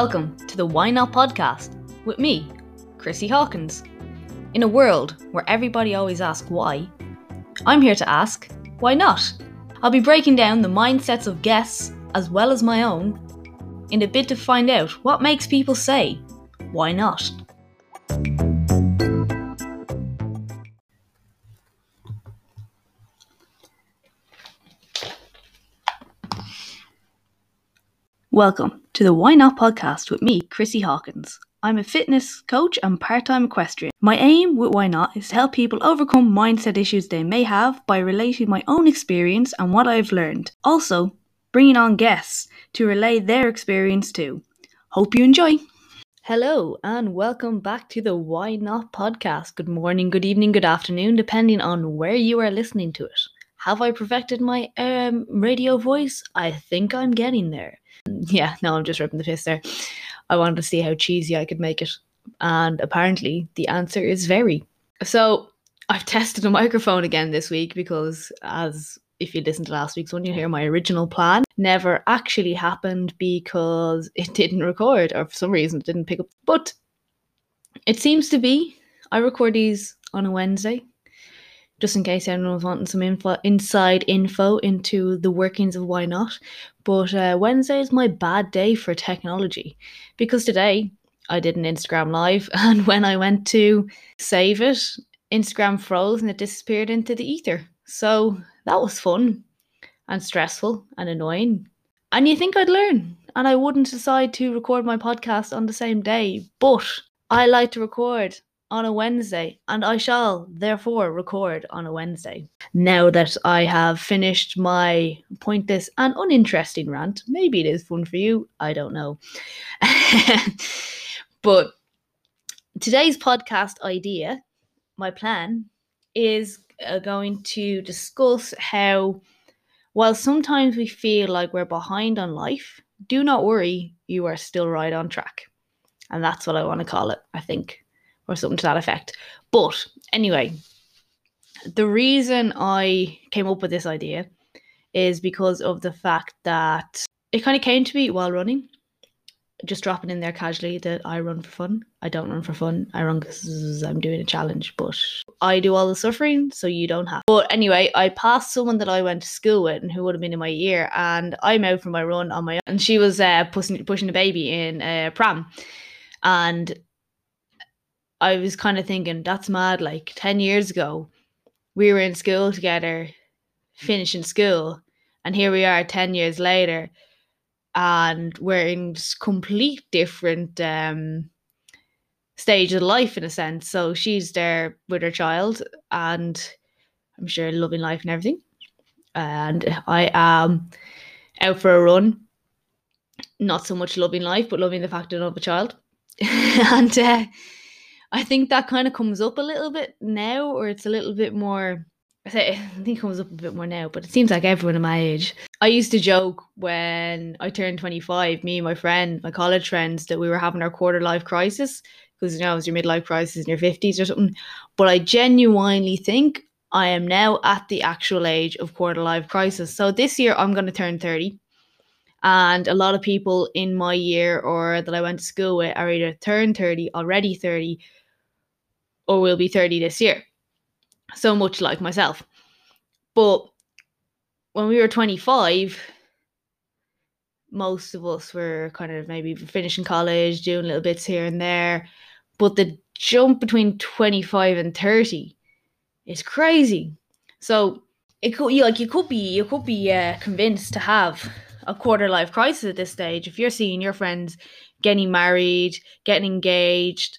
Welcome to the Why Not podcast with me, Chrissy Hawkins. In a world where everybody always asks why, I'm here to ask why not? I'll be breaking down the mindsets of guests as well as my own in a bid to find out what makes people say why not. Welcome to the Why Not podcast with me, Chrissy Hawkins. I'm a fitness coach and part time equestrian. My aim with Why Not is to help people overcome mindset issues they may have by relating my own experience and what I've learned. Also, bringing on guests to relay their experience too. Hope you enjoy. Hello, and welcome back to the Why Not podcast. Good morning, good evening, good afternoon, depending on where you are listening to it. Have I perfected my um, radio voice? I think I'm getting there. Yeah, no, I'm just ripping the piss there. I wanted to see how cheesy I could make it. And apparently, the answer is very. So, I've tested a microphone again this week because, as if you listened to last week's one, you'll hear my original plan never actually happened because it didn't record, or for some reason it didn't pick up. But it seems to be. I record these on a Wednesday, just in case anyone was wanting some info, inside info into the workings of why not. But uh, Wednesday is my bad day for technology because today I did an Instagram live, and when I went to save it, Instagram froze and it disappeared into the ether. So that was fun and stressful and annoying. And you think I'd learn, and I wouldn't decide to record my podcast on the same day, but I like to record on a Wednesday, and I shall therefore record on a Wednesday. Now that I have finished my pointless and uninteresting rant, maybe it is fun for you, I don't know. but today's podcast idea, my plan, is uh, going to discuss how, while sometimes we feel like we're behind on life, do not worry, you are still right on track. And that's what I want to call it, I think or something to that effect. But anyway, the reason I came up with this idea is because of the fact that it kind of came to me while running. Just dropping in there casually that I run for fun. I don't run for fun. I run because I'm doing a challenge, but I do all the suffering, so you don't have. But anyway, I passed someone that I went to school with and who would have been in my year, and I'm out for my run on my own. And she was uh, pushing pushing a baby in a pram, and I was kind of thinking, that's mad. Like 10 years ago, we were in school together, finishing school, and here we are 10 years later, and we're in complete different um, stage of life in a sense. So she's there with her child, and I'm sure loving life and everything. And I am out for a run, not so much loving life, but loving the fact that I have a child. and uh, I think that kind of comes up a little bit now, or it's a little bit more. I say I think it comes up a bit more now, but it seems like everyone in my age. I used to joke when I turned 25, me and my friend, my college friends, that we were having our quarter life crisis because you know it was your midlife crisis in your 50s or something. But I genuinely think I am now at the actual age of quarter life crisis. So this year I'm going to turn 30. And a lot of people in my year or that I went to school with are either turned 30, already 30, or will be 30 this year. So much like myself. But when we were 25, most of us were kind of maybe finishing college, doing little bits here and there. But the jump between 25 and 30 is crazy. So it could you like you could be you could be uh, convinced to have a quarter life crisis at this stage if you're seeing your friends getting married, getting engaged,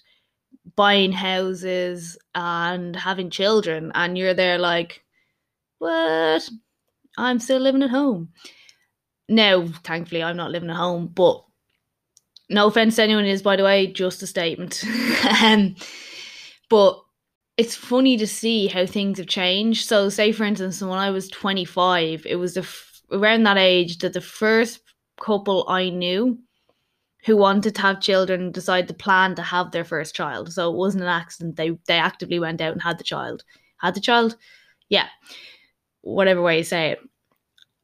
buying houses and having children and you're there like what? I'm still living at home. Now thankfully i'm not living at home but no offense to anyone is by the way just a statement. Um, but it's funny to see how things have changed. So say for instance when i was 25 it was the f- around that age that the first couple i knew who wanted to have children decided to plan to have their first child. So it wasn't an accident. They they actively went out and had the child. Had the child? Yeah. Whatever way you say it.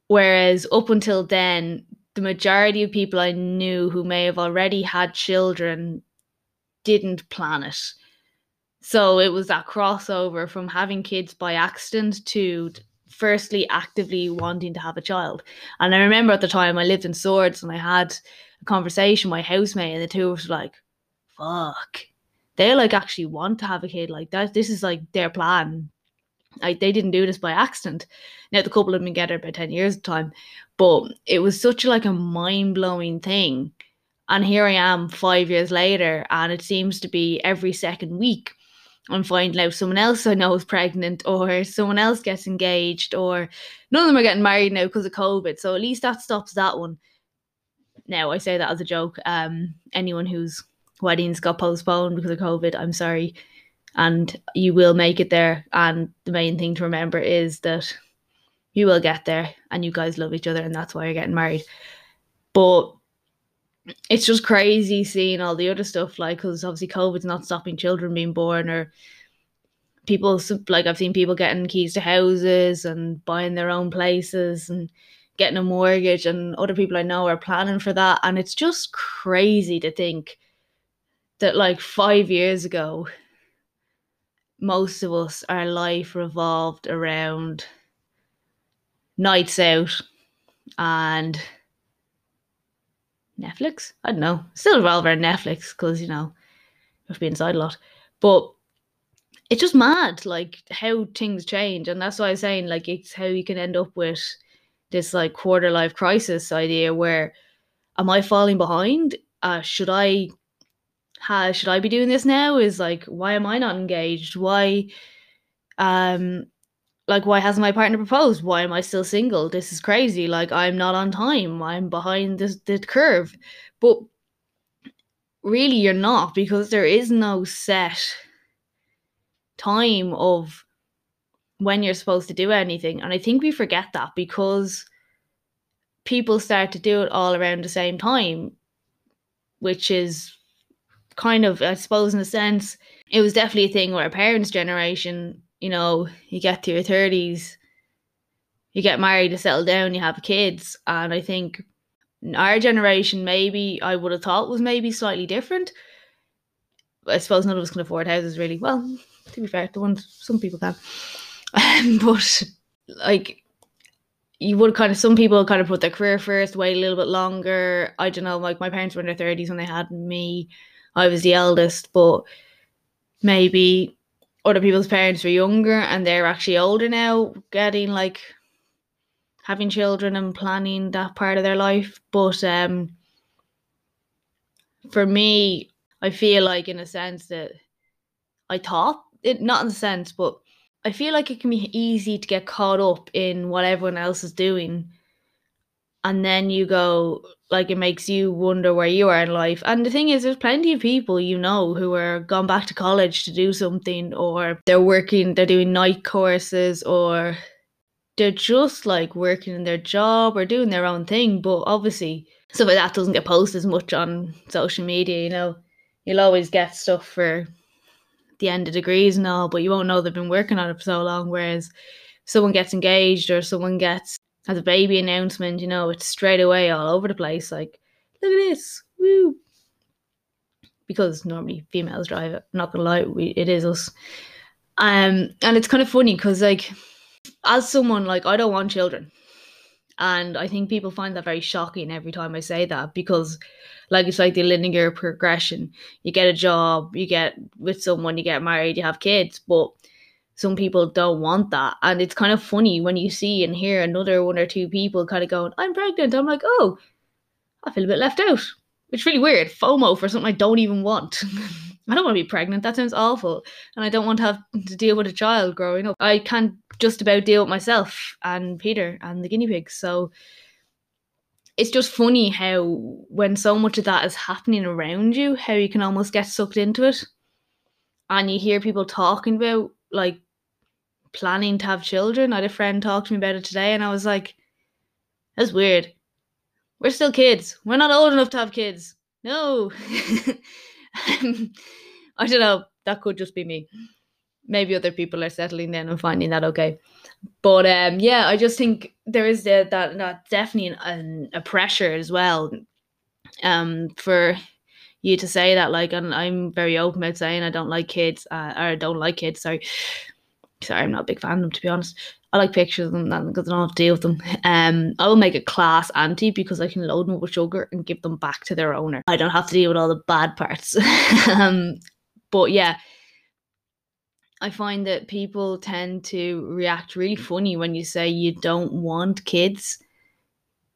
Whereas up until then, the majority of people I knew who may have already had children didn't plan it. So it was that crossover from having kids by accident to firstly actively wanting to have a child. And I remember at the time I lived in Swords and I had conversation my housemate and the two of us were like, fuck. They like actually want to have a kid. Like that this is like their plan. Like they didn't do this by accident. Now the couple have been together about 10 years at the time. But it was such like a mind blowing thing. And here I am five years later, and it seems to be every second week I'm finding out someone else I know is pregnant, or someone else gets engaged, or none of them are getting married now because of COVID. So at least that stops that one. Now I say that as a joke. Um, anyone whose weddings got postponed because of COVID, I'm sorry, and you will make it there. And the main thing to remember is that you will get there and you guys love each other and that's why you're getting married. But it's just crazy seeing all the other stuff, like, because obviously COVID's not stopping children being born or people, like, I've seen people getting keys to houses and buying their own places and getting a mortgage, and other people I know are planning for that. And it's just crazy to think that, like, five years ago, most of us, our life revolved around nights out and Netflix. I don't know. Still revolve around Netflix because you know you have to be inside a lot. But it's just mad, like how things change, and that's why I'm saying like it's how you can end up with this like quarter life crisis idea where am I falling behind? Uh, should I have should I be doing this now? Is like why am I not engaged? Why um like why hasn't my partner proposed why am i still single this is crazy like i'm not on time i'm behind the, the curve but really you're not because there is no set time of when you're supposed to do anything and i think we forget that because people start to do it all around the same time which is kind of i suppose in a sense it was definitely a thing where parents generation you know, you get to your 30s, you get married, you settle down, you have kids. And I think our generation, maybe I would have thought was maybe slightly different. I suppose none of us can afford houses really. Well, to be fair, the ones some people can. But like you would kind of some people kind of put their career first, wait a little bit longer. I don't know, like my parents were in their thirties when they had me. I was the eldest, but maybe other people's parents were younger and they're actually older now, getting like having children and planning that part of their life. But um, for me, I feel like in a sense that I thought it not in the sense, but I feel like it can be easy to get caught up in what everyone else is doing. And then you go, like it makes you wonder where you are in life. And the thing is, there's plenty of people you know who are gone back to college to do something, or they're working, they're doing night courses, or they're just like working in their job or doing their own thing. But obviously, stuff that doesn't get posted as much on social media. You know, you'll always get stuff for the end of degrees and all, but you won't know they've been working on it for so long. Whereas someone gets engaged or someone gets has a baby announcement, you know, it's straight away all over the place. Like, look at this, woo! Because normally females drive it. Not gonna lie, we, it is us. Um, and it's kind of funny because, like, as someone like I don't want children, and I think people find that very shocking every time I say that because, like, it's like the linear progression. You get a job, you get with someone, you get married, you have kids, but some people don't want that. And it's kind of funny when you see and hear another one or two people kind of going, I'm pregnant. I'm like, oh, I feel a bit left out. It's really weird. FOMO for something I don't even want. I don't want to be pregnant. That sounds awful. And I don't want to have to deal with a child growing up. I can't just about deal with myself and Peter and the guinea pigs. So it's just funny how when so much of that is happening around you, how you can almost get sucked into it. And you hear people talking about like planning to have children. I had a friend talk to me about it today, and I was like, that's weird. We're still kids. We're not old enough to have kids. No. I don't know. That could just be me. maybe other people are settling down and finding that okay. But um, yeah, I just think there is the, that that definitely an, a pressure as well um, for you to say that. Like, and I'm very open about saying I don't like kids, uh, or I don't like kids. Sorry, sorry, I'm not a big fan of them to be honest. I like pictures of them because I don't have to deal with them. Um, I will make a class auntie because I can load them with sugar and give them back to their owner. I don't have to deal with all the bad parts. um, but yeah, I find that people tend to react really funny when you say you don't want kids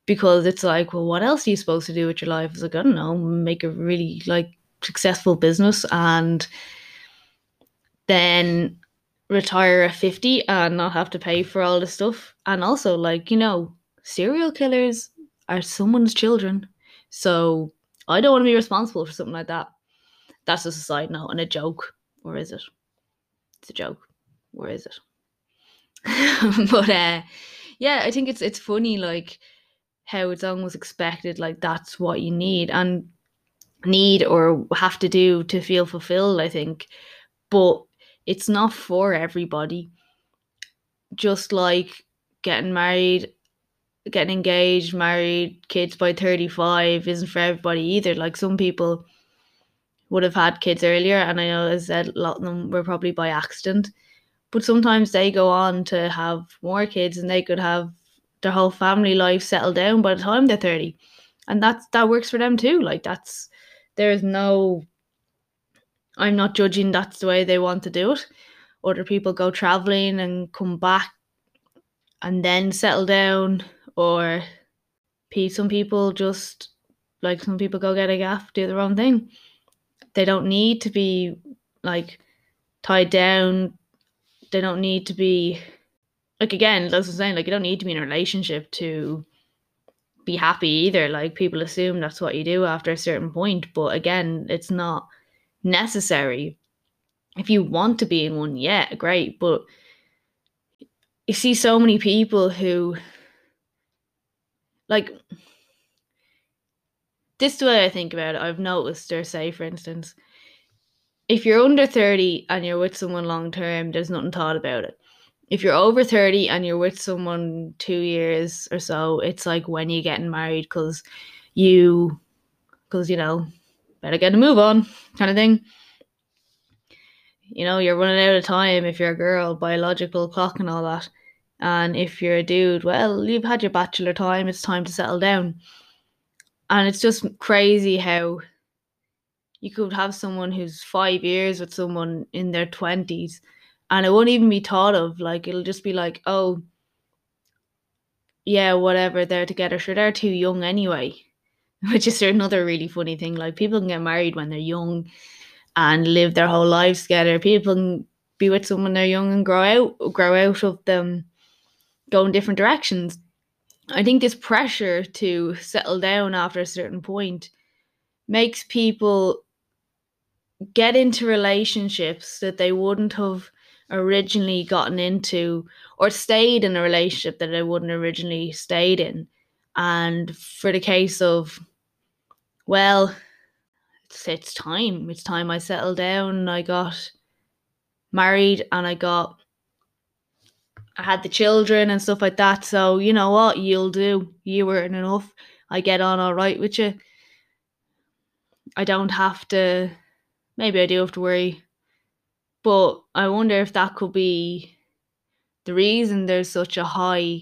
because it's like, well, what else are you supposed to do with your life? It's like, I don't know, make a really like successful business and then retire at 50 and not have to pay for all the stuff. And also, like, you know, serial killers are someone's children. So I don't want to be responsible for something like that. That's just a side note and a joke. Or is it? It's a joke. Where is it? but uh yeah, I think it's it's funny like how it's almost expected like that's what you need and need or have to do to feel fulfilled, I think. But it's not for everybody. Just like getting married, getting engaged, married, kids by 35 isn't for everybody either. Like some people would have had kids earlier, and I know I said a lot of them were probably by accident. But sometimes they go on to have more kids and they could have their whole family life settled down by the time they're 30. And that's that works for them too. Like that's there's no I'm not judging that's the way they want to do it. Other people go traveling and come back and then settle down or some people just like some people go get a gaff, do their own thing. They don't need to be like tied down. They don't need to be like again, that's what I'm saying, like you don't need to be in a relationship to be happy either. Like people assume that's what you do after a certain point, but again, it's not necessary. If you want to be in one, yeah, great. But you see so many people who like this is the way I think about it. I've noticed or say, for instance, if you're under 30 and you're with someone long term, there's nothing thought about it. If you're over 30 and you're with someone two years or so, it's like when you're getting married because you, because, you know, better get a move on kind of thing. You know, you're running out of time if you're a girl, biological clock and all that. And if you're a dude, well, you've had your bachelor time, it's time to settle down. And it's just crazy how you could have someone who's five years with someone in their 20s and it won't even be thought of. Like, it'll just be like, oh, yeah, whatever, they're together. Sure, they're too young anyway which is another really funny thing. Like people can get married when they're young and live their whole lives together. People can be with someone they're young and grow out grow out of them, go in different directions. I think this pressure to settle down after a certain point makes people get into relationships that they wouldn't have originally gotten into or stayed in a relationship that they wouldn't originally stayed in. And for the case of well, it's, it's time. It's time I settled down. I got married and I got I had the children and stuff like that. So you know what, you'll do. You were enough. I get on all right with you. I don't have to. Maybe I do have to worry, but I wonder if that could be the reason there's such a high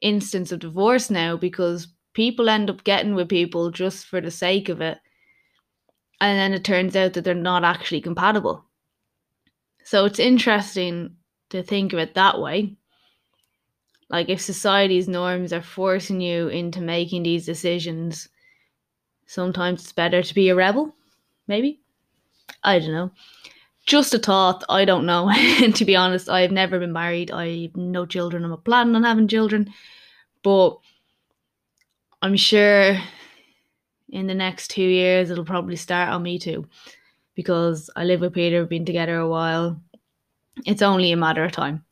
instance of divorce now because people end up getting with people just for the sake of it. And then it turns out that they're not actually compatible. So it's interesting to think of it that way. Like if society's norms are forcing you into making these decisions, sometimes it's better to be a rebel, maybe. I don't know. Just a thought. I don't know. and to be honest, I've never been married. I have no children. I'm a planning on having children. But I'm sure in the next two years it'll probably start on me too. Because I live with Peter, we've been together a while. It's only a matter of time.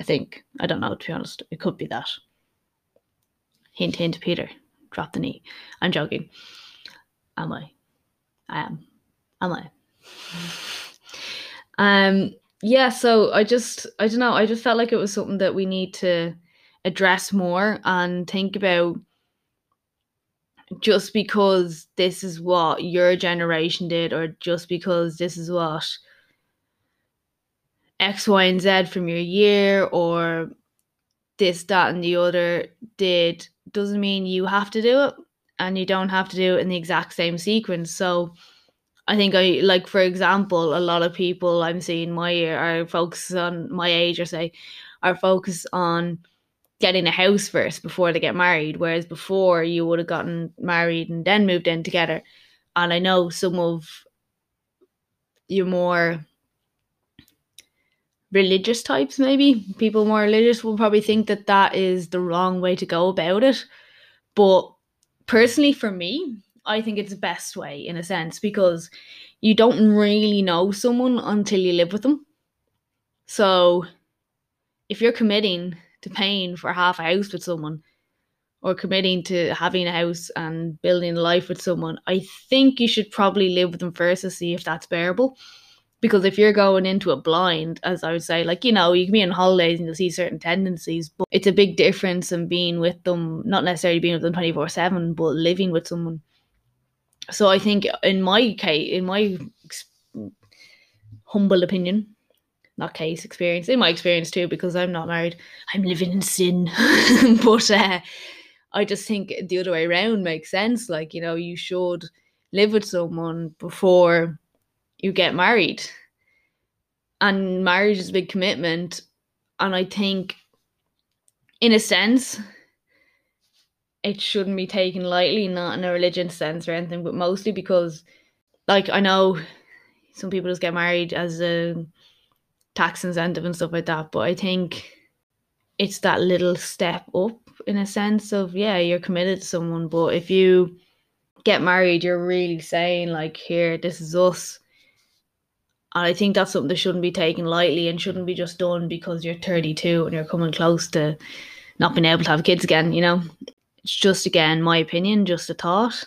I think. I don't know, to be honest. It could be that. Hint, hint, Peter. Drop the knee. I'm joking. Am I? I am. Am I? Um, yeah, so I just, I don't know, I just felt like it was something that we need to address more and think about just because this is what your generation did, or just because this is what X, Y, and Z from your year, or this, that, and the other did, doesn't mean you have to do it, and you don't have to do it in the exact same sequence. So, I think I like, for example, a lot of people I'm seeing my year are focused on my age, or say, are focused on getting a house first before they get married. Whereas before you would have gotten married and then moved in together. And I know some of your more religious types, maybe people more religious will probably think that that is the wrong way to go about it. But personally, for me, I think it's the best way in a sense because you don't really know someone until you live with them. So if you're committing to paying for half a house with someone or committing to having a house and building a life with someone, I think you should probably live with them first to see if that's bearable. Because if you're going into a blind, as I would say, like, you know, you can be on holidays and you'll see certain tendencies, but it's a big difference in being with them, not necessarily being with them 24 7, but living with someone. So I think in my case, in my humble opinion, not case experience in my experience too because i'm not married. I'm living in sin. But uh, i just think the other way around makes sense. Like you know you should live with someone before you get married. And marriage is a big commitment. And i think in a sense it shouldn't be taken lightly not in a religion sense or anything but mostly because like i know some people just get married as a tax incentive and stuff like that. But I think it's that little step up in a sense of yeah, you're committed to someone. But if you get married, you're really saying like, here, this is us. And I think that's something that shouldn't be taken lightly and shouldn't be just done because you're 32 and you're coming close to not being able to have kids again, you know? It's just, again, my opinion, just a thought.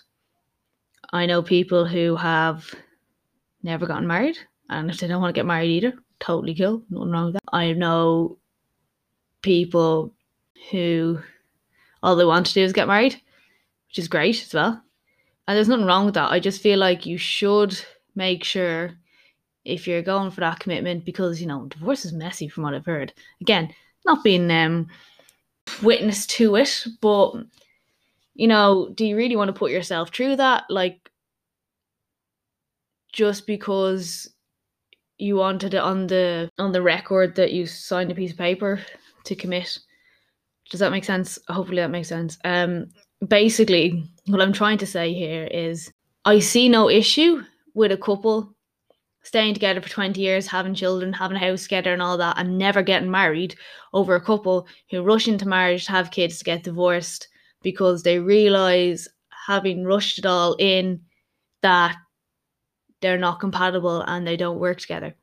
I know people who have never gotten married, and if they don't want to get married either, totally cool. Nothing wrong with that. I know people who all they want to do is get married, which is great as well. And there's nothing wrong with that. I just feel like you should make sure if you're going for that commitment because you know divorce is messy from what I've heard. Again, not being um witness to it, but you know, do you really want to put yourself through that? Like just because you wanted it on the on the record that you signed a piece of paper to commit. Does that make sense? Hopefully that makes sense. Um basically what I'm trying to say here is I see no issue with a couple staying together for 20 years, having children, having a house together and all that, and never getting married over a couple who rush into marriage to have kids to get divorced because they realize having rushed it all in that they're not compatible and they don't work together.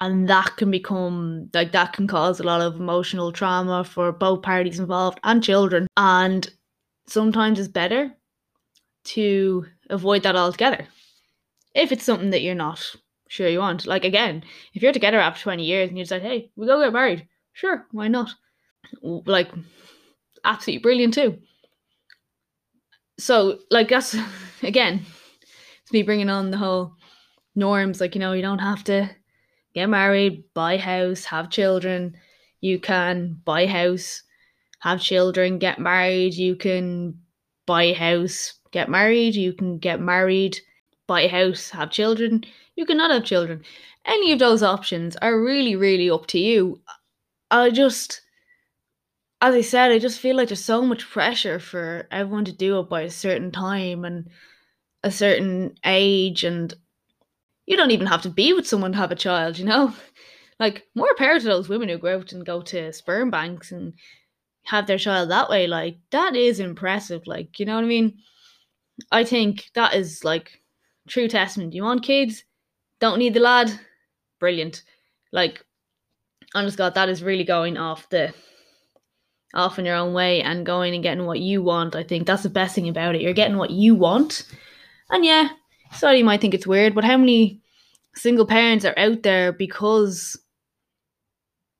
And that can become like that can cause a lot of emotional trauma for both parties involved and children. And sometimes it's better to avoid that altogether. If it's something that you're not sure you want. Like again, if you're together after 20 years and you decide, hey, we go get married, sure, why not? Like absolutely brilliant too. So like that's again, me bringing on the whole norms. Like, you know, you don't have to get married, buy house, have children. You can buy house, have children, get married. You can buy house, get married. You can get married, buy house, have children. You cannot have children. Any of those options are really, really up to you. I just, as I said, I just feel like there's so much pressure for everyone to do it by a certain time and a certain age and you don't even have to be with someone to have a child, you know? Like more power to those women who go out and go to sperm banks and have their child that way. Like that is impressive. Like, you know what I mean? I think that is like true testament. You want kids? Don't need the lad? Brilliant. Like, honest God, that is really going off the off in your own way and going and getting what you want. I think that's the best thing about it. You're getting what you want and yeah, sorry, you might think it's weird, but how many single parents are out there because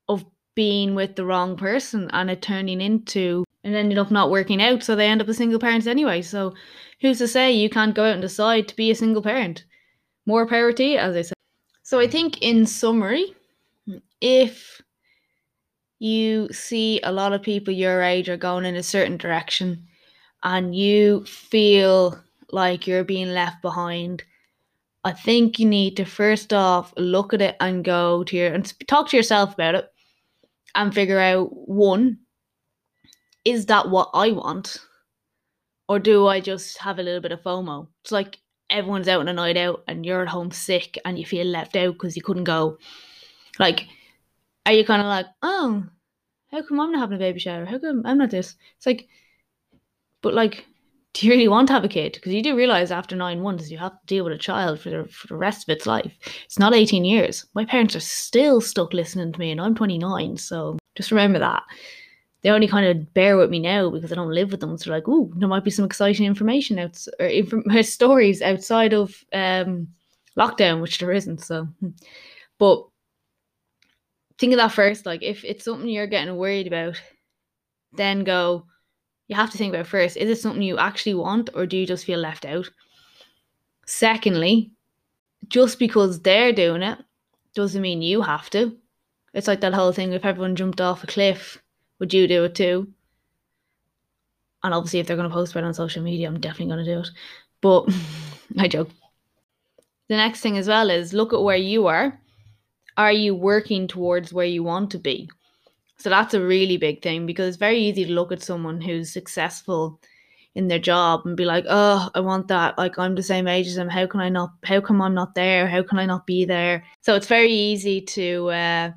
of being with the wrong person and it turning into and ended up not working out so they end up as single parents anyway. So who's to say you can't go out and decide to be a single parent? More you as i said. So i think in summary if you see a lot of people your age are going in a certain direction and you feel like you're being left behind I think you need to first off look at it and go to your and talk to yourself about it and figure out one, is that what I want? Or do I just have a little bit of FOMO? It's like everyone's out on a night out and you're at home sick and you feel left out because you couldn't go. Like, are you kind of like, oh, how come I'm not having a baby shower? How come I'm not this? It's like, but like, do you really want to have a kid? Because you do realize after nine months you have to deal with a child for the, for the rest of its life. It's not 18 years. My parents are still stuck listening to me, and I'm 29. So just remember that. They only kind of bear with me now because I don't live with them. So like, ooh, there might be some exciting information out or inf- stories outside of um, lockdown, which there isn't. So, hmm. but think of that first. Like, if it's something you're getting worried about, then go you have to think about first is it something you actually want or do you just feel left out? Secondly, just because they're doing it doesn't mean you have to. It's like that whole thing if everyone jumped off a cliff, would you do it too? And obviously, if they're going to post about it on social media, I'm definitely going to do it. But I joke. The next thing as well is look at where you are. Are you working towards where you want to be? So that's a really big thing because it's very easy to look at someone who's successful in their job and be like, oh, I want that. Like I'm the same age as them. How can I not? How come I'm not there? How can I not be there? So it's very easy to, uh,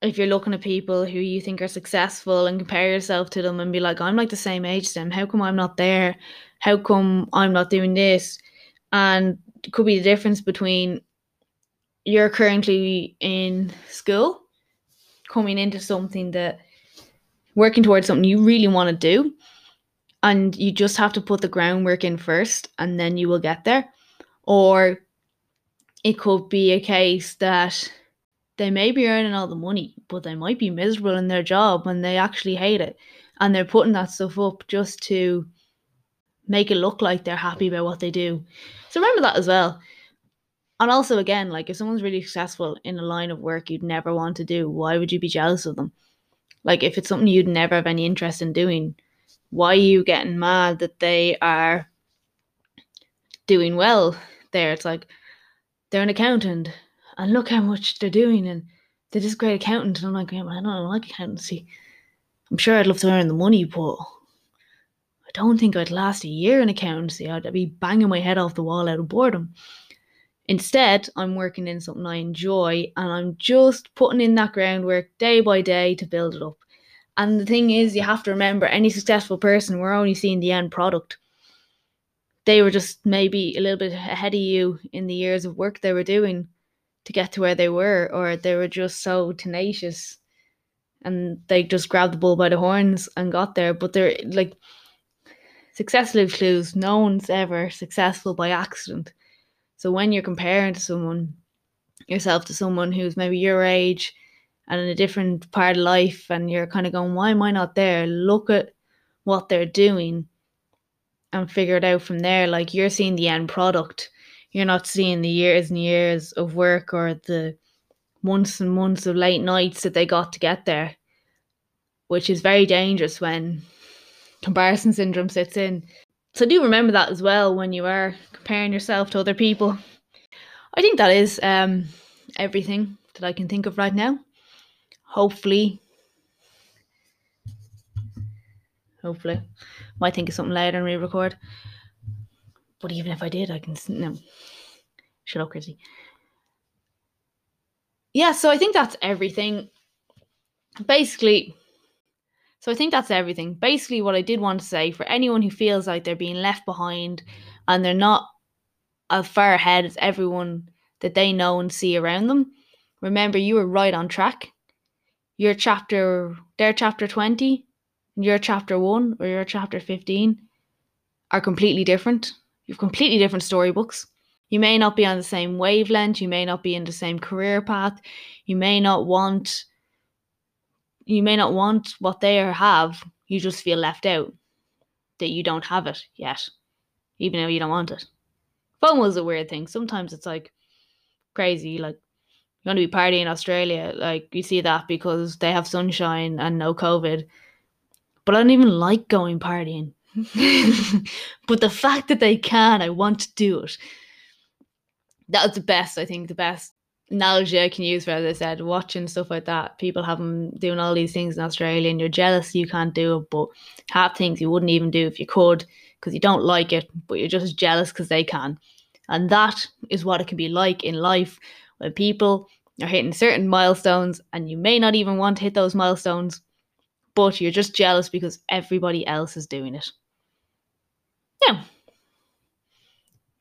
if you're looking at people who you think are successful and compare yourself to them and be like, I'm like the same age as them. How come I'm not there? How come I'm not doing this? And it could be the difference between you're currently in school coming into something that working towards something you really want to do and you just have to put the groundwork in first and then you will get there. Or it could be a case that they may be earning all the money but they might be miserable in their job and they actually hate it and they're putting that stuff up just to make it look like they're happy about what they do. So remember that as well and also again like if someone's really successful in a line of work you'd never want to do why would you be jealous of them? Like if it's something you'd never have any interest in doing why are you getting mad that they are doing well there? It's like they're an accountant and look how much they're doing and they're just great accountant and i'm like yeah, i don't like accountancy. I'm sure i'd love to earn the money but i don't think i'd last a year in accountancy. I'd be banging my head off the wall out of boredom Instead, I'm working in something I enjoy and I'm just putting in that groundwork day by day to build it up. And the thing is, you have to remember any successful person, we're only seeing the end product. They were just maybe a little bit ahead of you in the years of work they were doing to get to where they were, or they were just so tenacious and they just grabbed the bull by the horns and got there. But they're like, success lives clues. No one's ever successful by accident so when you're comparing to someone, yourself to someone who's maybe your age and in a different part of life, and you're kind of going, why am I not there? Look at what they're doing and figure it out from there. Like you're seeing the end product. You're not seeing the years and years of work or the months and months of late nights that they got to get there, which is very dangerous when comparison syndrome sits in. So do remember that as well when you are comparing yourself to other people. I think that is um, everything that I can think of right now. Hopefully, hopefully, might think of something later and re-record. But even if I did, I can no. Shut up, Chrissy. Yeah, so I think that's everything. Basically, so I think that's everything. Basically, what I did want to say for anyone who feels like they're being left behind and they're not as far ahead as everyone that they know and see around them, remember you were right on track. Your chapter, their chapter 20, your chapter 1 or your chapter 15 are completely different. You've completely different storybooks. You may not be on the same wavelength, you may not be in the same career path, you may not want you may not want what they have, you just feel left out that you don't have it yet, even though you don't want it. FOMO is a weird thing. Sometimes it's like crazy, like you want to be partying in Australia, like you see that because they have sunshine and no COVID. But I don't even like going partying. but the fact that they can, I want to do it. That's the best, I think, the best analogy I can use for, as I said, watching stuff like that. People have them doing all these things in Australia and you're jealous you can't do it, but have things you wouldn't even do if you could because you don't like it, but you're just jealous because they can. And that is what it can be like in life when people are hitting certain milestones and you may not even want to hit those milestones, but you're just jealous because everybody else is doing it. Now,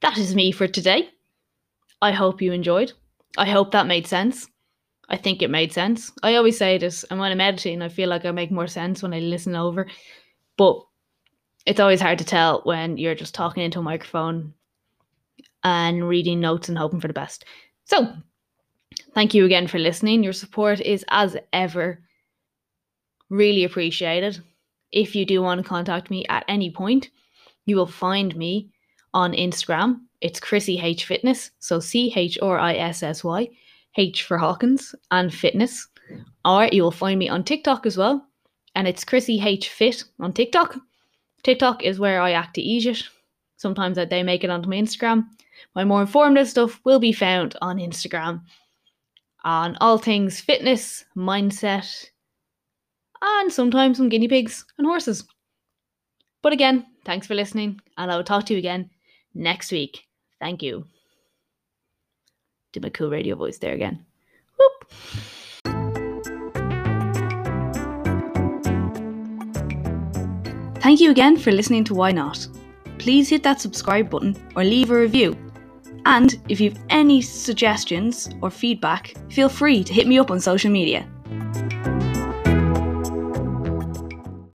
that is me for today. I hope you enjoyed. I hope that made sense. I think it made sense. I always say this, and when I'm editing, I feel like I make more sense when I listen over. But it's always hard to tell when you're just talking into a microphone and reading notes and hoping for the best. So, thank you again for listening. Your support is, as ever, really appreciated. If you do want to contact me at any point, you will find me on Instagram. It's Chrissy H Fitness. So C H R I S S Y, H for Hawkins, and Fitness. Or you will find me on TikTok as well. And it's Chrissy H Fit on TikTok. TikTok is where I act to eat it. Sometimes they make it onto my Instagram. My more informative stuff will be found on Instagram on all things fitness, mindset, and sometimes some guinea pigs and horses. But again, thanks for listening, and I will talk to you again next week. Thank you. Did my cool radio voice there again. Whoop. Thank you again for listening to Why Not. Please hit that subscribe button or leave a review. And if you've any suggestions or feedback, feel free to hit me up on social media.